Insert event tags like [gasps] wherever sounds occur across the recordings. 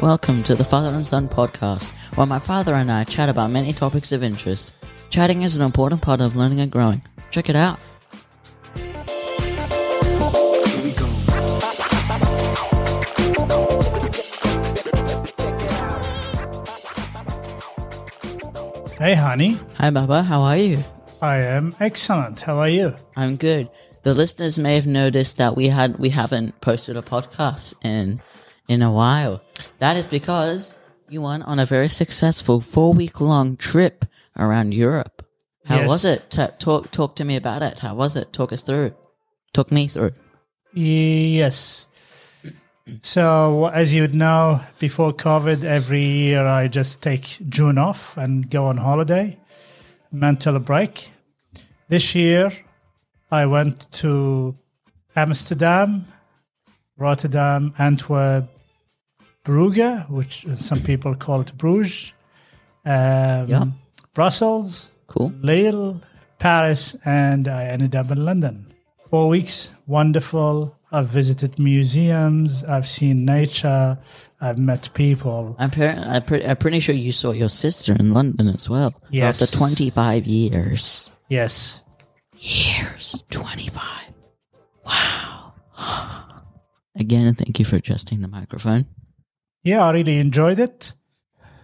Welcome to the Father and Son podcast, where my father and I chat about many topics of interest. Chatting is an important part of learning and growing. Check it out. Hey, Hani. Hi, Baba. How are you? I am excellent. How are you? I'm good. The listeners may have noticed that we had we haven't posted a podcast in in a while. That is because you went on a very successful four week long trip around Europe. How Yes. was it? Ta talk talk to me about it. How was it? Talk us through. Talk me through. Yes. So, as you would know, before COVID, every year I just take June off and go on holiday, mental break. This year, I went to Amsterdam, Rotterdam, Antwerp, Brugge, which some people call it Bruges, um, Yeah. Brussels, Cool. Lille, Paris, and I ended up in London. Four weeks, wonderful. I've visited museums, I've seen nature, I've met people. I'm, per- I'm, pre- I'm pretty sure you saw your sister in London as well. Yes. After 25 years. Yes. Years. 25. Wow. [gasps] Again, thank you for adjusting the microphone. Yeah, I really enjoyed it.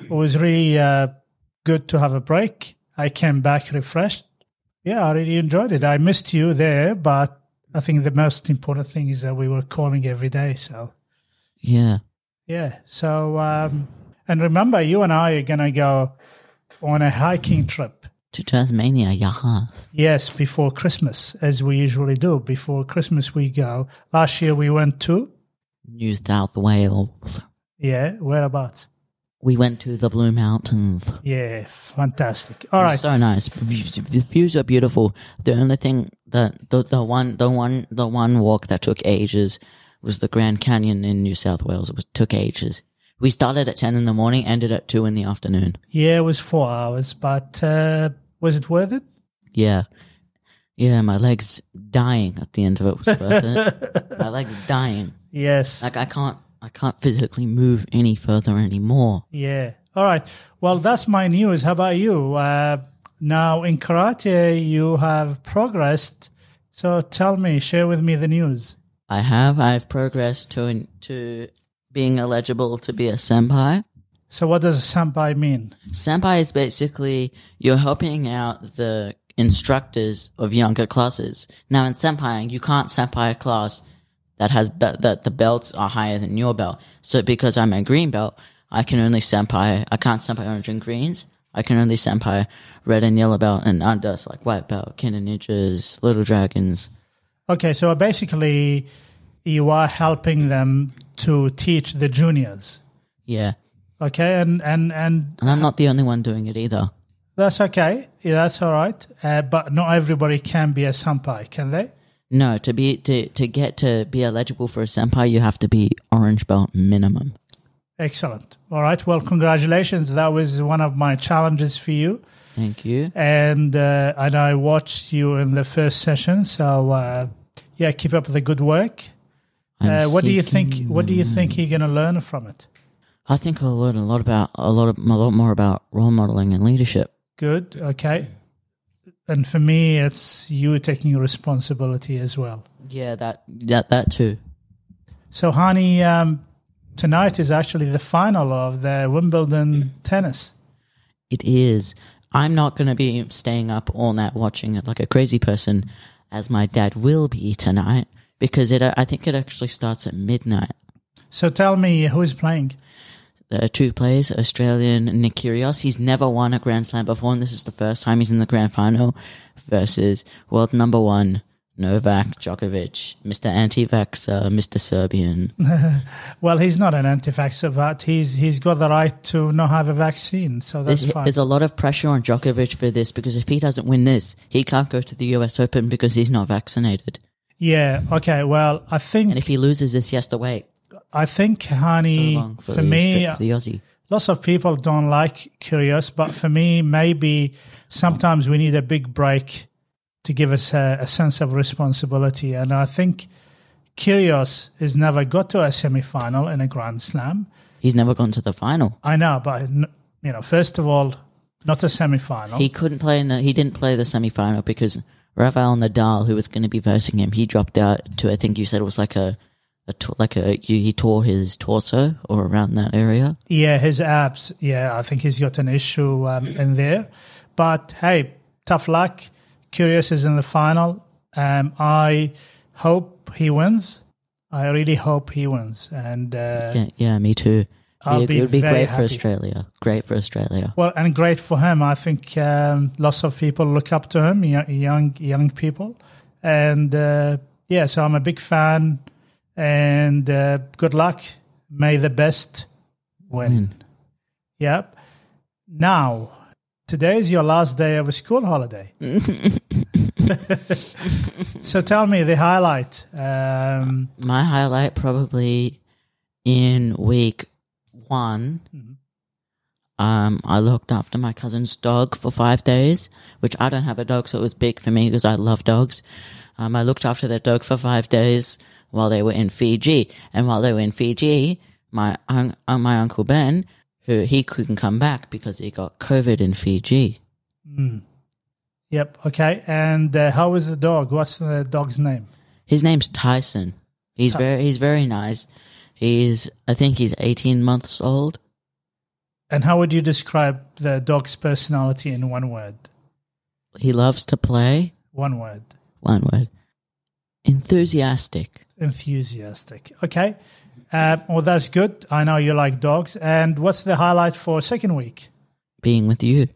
It was really uh, good to have a break. I came back refreshed. Yeah, I really enjoyed it. I missed you there, but I think the most important thing is that we were calling every day. So, Yeah. yeah. So, um, and remember, you and I are going to go on a hiking trip. To Tasmania, yes. Yes, before Christmas, as we usually do. Before Christmas, we go. Last year, we went to, New South Wales. yeah, whereabouts? We went to the Blue Mountains. Yeah, fantastic. All right. So nice. Views- The views are beautiful. The only thing that the, the one the one the one walk that took ages was the Grand Canyon in New South Wales. It was took ages. We started at ten in the morning, ended at two in the afternoon. Yeah, it was four hours, but uh, was it worth it? Yeah. Yeah, my legs dying at the end of it was worth it. [laughs] My legs dying. Yes. Like I can't I can't physically move any further anymore. Yeah. All right. Well, that's my news. How about you? Uh, now, in karate, you have progressed. So tell me, share with me the news. I have I've progressed to to being eligible to be a senpai. So, what does senpai mean? Senpai is basically you're helping out the instructors of younger classes. Now in senpai, you can't senpai a class that has be- that the belts are higher than your belt. So because I'm a green belt, I can only senpai. I can't senpai orange and greens. I can only senpai red and yellow belt and under so like white belt, Kinder Ninjas, Little Dragons. Okay, so basically, you are helping them to teach the juniors. Yeah, Okay, and and and and I'm not the only one doing it either. that's okay. Yeah, that's all right. Uh, but not everybody can be a senpai, can they? No, to be to to get to be eligible for a senpai, you have to be orange belt minimum. Excellent. All right. Well, congratulations. That was one of my challenges for you, Thank you. and uh, and I watched you in the first session. So uh, yeah, keep up the good work. Uh, what do you think? What do you think you're going to learn from it? I think I'll learn a lot about a lot of a lot more about role modeling and leadership. Good. Okay. And for me, it's you taking responsibility as well. Yeah, that that that too. So, Hani, um, tonight is actually the final of the Wimbledon tennis. It is. I'm not going to be staying up all night watching it like a crazy person, as my dad will be tonight, because it. I think it actually starts at midnight. So, tell me who's playing. There are two players, Australian Nick Kyrgios. He's never won a Grand Slam before, and this is the first time he's in the Grand Final. Versus world number one Novak Djokovic, Mr. Anti-Vaxxer, uh, Mr. Serbian. [laughs] Well, he's not an anti-vaxxer, but he's he's got the right to not have a vaccine, so that's There's, fine. there's a lot of pressure on Djokovic for this because if he doesn't win this, he can't go to the US Open because he's not vaccinated. yeah. Okay. Well, I think And if he loses this, he has to wait I think, so honey, long for, for, me, for the Aussie. lots of people don't like Kyrgios, but for me, maybe sometimes we need a big break to give us a, a sense of responsibility. And I think Kyrgios has never got to a semi final in a Grand Slam. He's never gone to the final. I know, but you know, first of all, not a semi final. He couldn't play in the, he didn't play the semi final because Rafael Nadal, who was going to be versing him, he dropped out to I think you said it was like a, a t- like a he tore his torso or around that area. Yeah, his abs. Yeah, I think he's got an issue um, in there. But hey, tough luck. Kyrgios is in the final. Um, I hope he wins. I really hope he wins. And uh, Yeah, yeah, me too. I'll it be would be great for. Australia. Great for Australia. well, and great for him. I think um, lots of people look up to him, young young people, and uh, yeah. So I'm a big fan. And uh, good luck. May the best win. Yep. Now, today is your last day of a school holiday. [laughs] [laughs] so tell me the highlight. Um, My highlight probably in week one. Um, I looked after my cousin's dog for five days, which I don't have a dog, so it was big for me because I love dogs. Um, I looked after their dog for five days while they were in Fiji, and while they were in Fiji, my un- uh, my uncle Ben, who he couldn't come back because he got COVID in Fiji. Yep. Okay. And uh, how is the dog? What's the dog's name? His name's Tyson. He's very he's very nice. He's I think he's eighteen months old. And how would you describe the dog's personality in one word? He loves to play. One word. One word. Enthusiastic. Enthusiastic. Okay. Uh, well, that's good. I know you like dogs. And what's the highlight for second week? Being with you.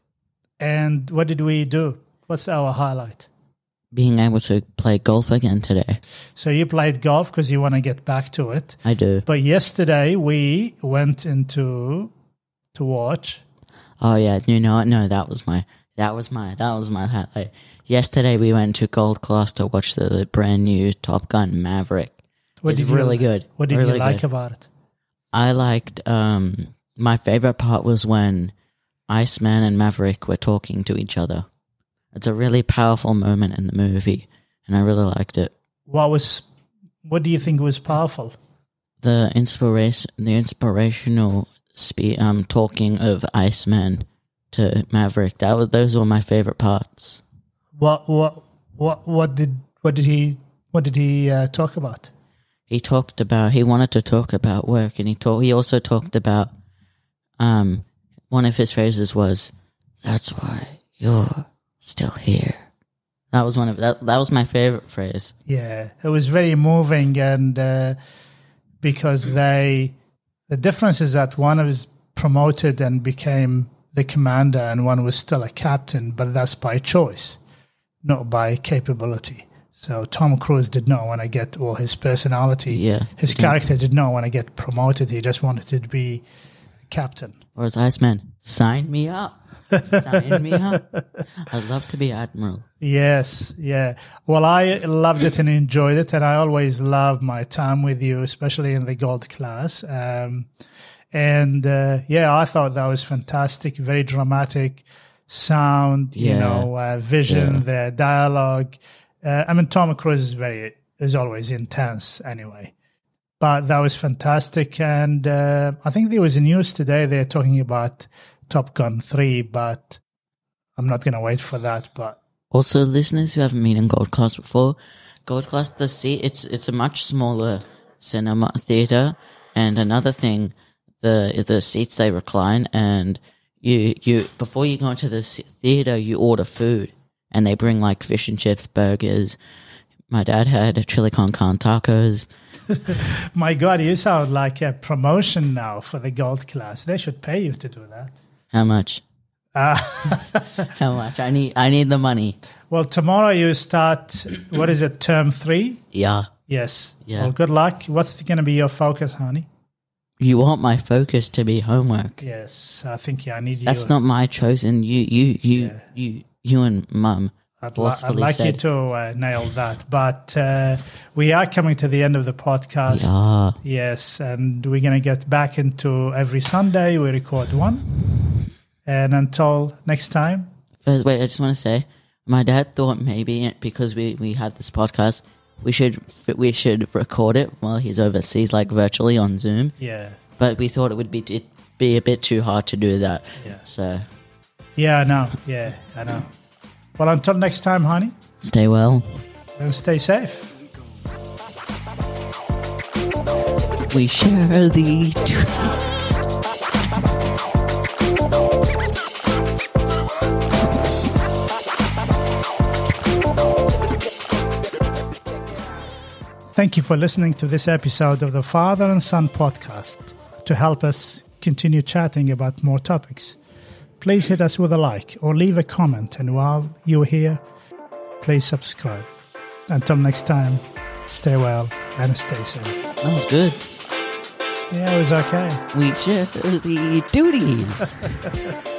And what did we do? What's our highlight? Being able to play golf again today. So you played golf because you want to get back to it. I do. But yesterday we went into to watch. Oh yeah, you know what? No, that was my that was my that was my highlight. Yesterday we went to Gold Class to watch the, the brand new Top Gun Maverick. What it's did you- really good. What did Really you like good. about it? I liked um my favorite part was when Iceman and Maverick were talking to each other. It's a really powerful moment in the movie and I really liked it. What was? What do you think was powerful? The inspiration the inspirational spe- um talking of Iceman to Maverick. That was those were my favorite parts. What what what what did what did he what did he uh, talk about? he talked about he wanted to talk about work and he talk, he also talked about um one of his phrases was that's why you're still here that was one of that that was my favorite phrase Yeah, it was very moving, and uh, because they, the difference is that one was promoted and became the commander, and one was still a captain, but that's by choice, not by capability. So Tom Cruise did not want to get, or his personality, Yeah. his character did not want to get promoted. He just wanted to be captain. whereas iceman sign me up sign me up [laughs] i'd love to be admiral Yes, yeah. Well, I loved it and enjoyed it, and I always love my time with you, especially in the gold class. Um, and uh, yeah, I thought that was fantastic, very dramatic sound, you Yeah. know, uh, vision, the dialogue. Uh, I mean, Tom Cruise is very is always intense, anyway. But that was fantastic, and uh, I think there was news today. They're talking about Top Gun three, but I'm not going to wait for that. But Also, listeners who haven't been in Gold Class before, Gold Class the seat it's it's a much smaller cinema theater, and another thing, the the seats they recline, and you you before you go into the theater, you order food, and they bring like fish and chips, burgers. My dad had chili con carne tacos. [laughs] My God, you sound like a promotion now for the gold class. They should pay you to do that. How much? Uh, [laughs] How much? I need I need the money. well, tomorrow you start, what is it, term three? Yeah. Yes. Yeah. Well, good luck. What's going to be your focus, Hani? You want my focus to be homework. Yes, I think yeah, I need you. That's not my chosen. You, you, you, Yeah. you, you and mum I'd, li- I'd like you to uh, nail that. But uh, we are coming to the end of the podcast. Yes, and we're going to get back into every Sunday. We record one. And until next time, first, wait, I just want to say, my dad thought maybe because we we have this podcast, we should we should record it while he's overseas, like virtually on Zoom. yeah. But we thought it would be be a bit too hard to do that. Yeah. So Yeah, I know. Yeah, I know. Well, until next time, Hani, stay well. and stay safe. We share the. Thank you for listening to this episode of the Father and Son podcast. To help us continue chatting about more topics, please hit us with a like or leave a comment. And while you're here, please subscribe. Until next time, stay well and stay safe. That was good. Yeah, it was okay. We share the duties. [laughs]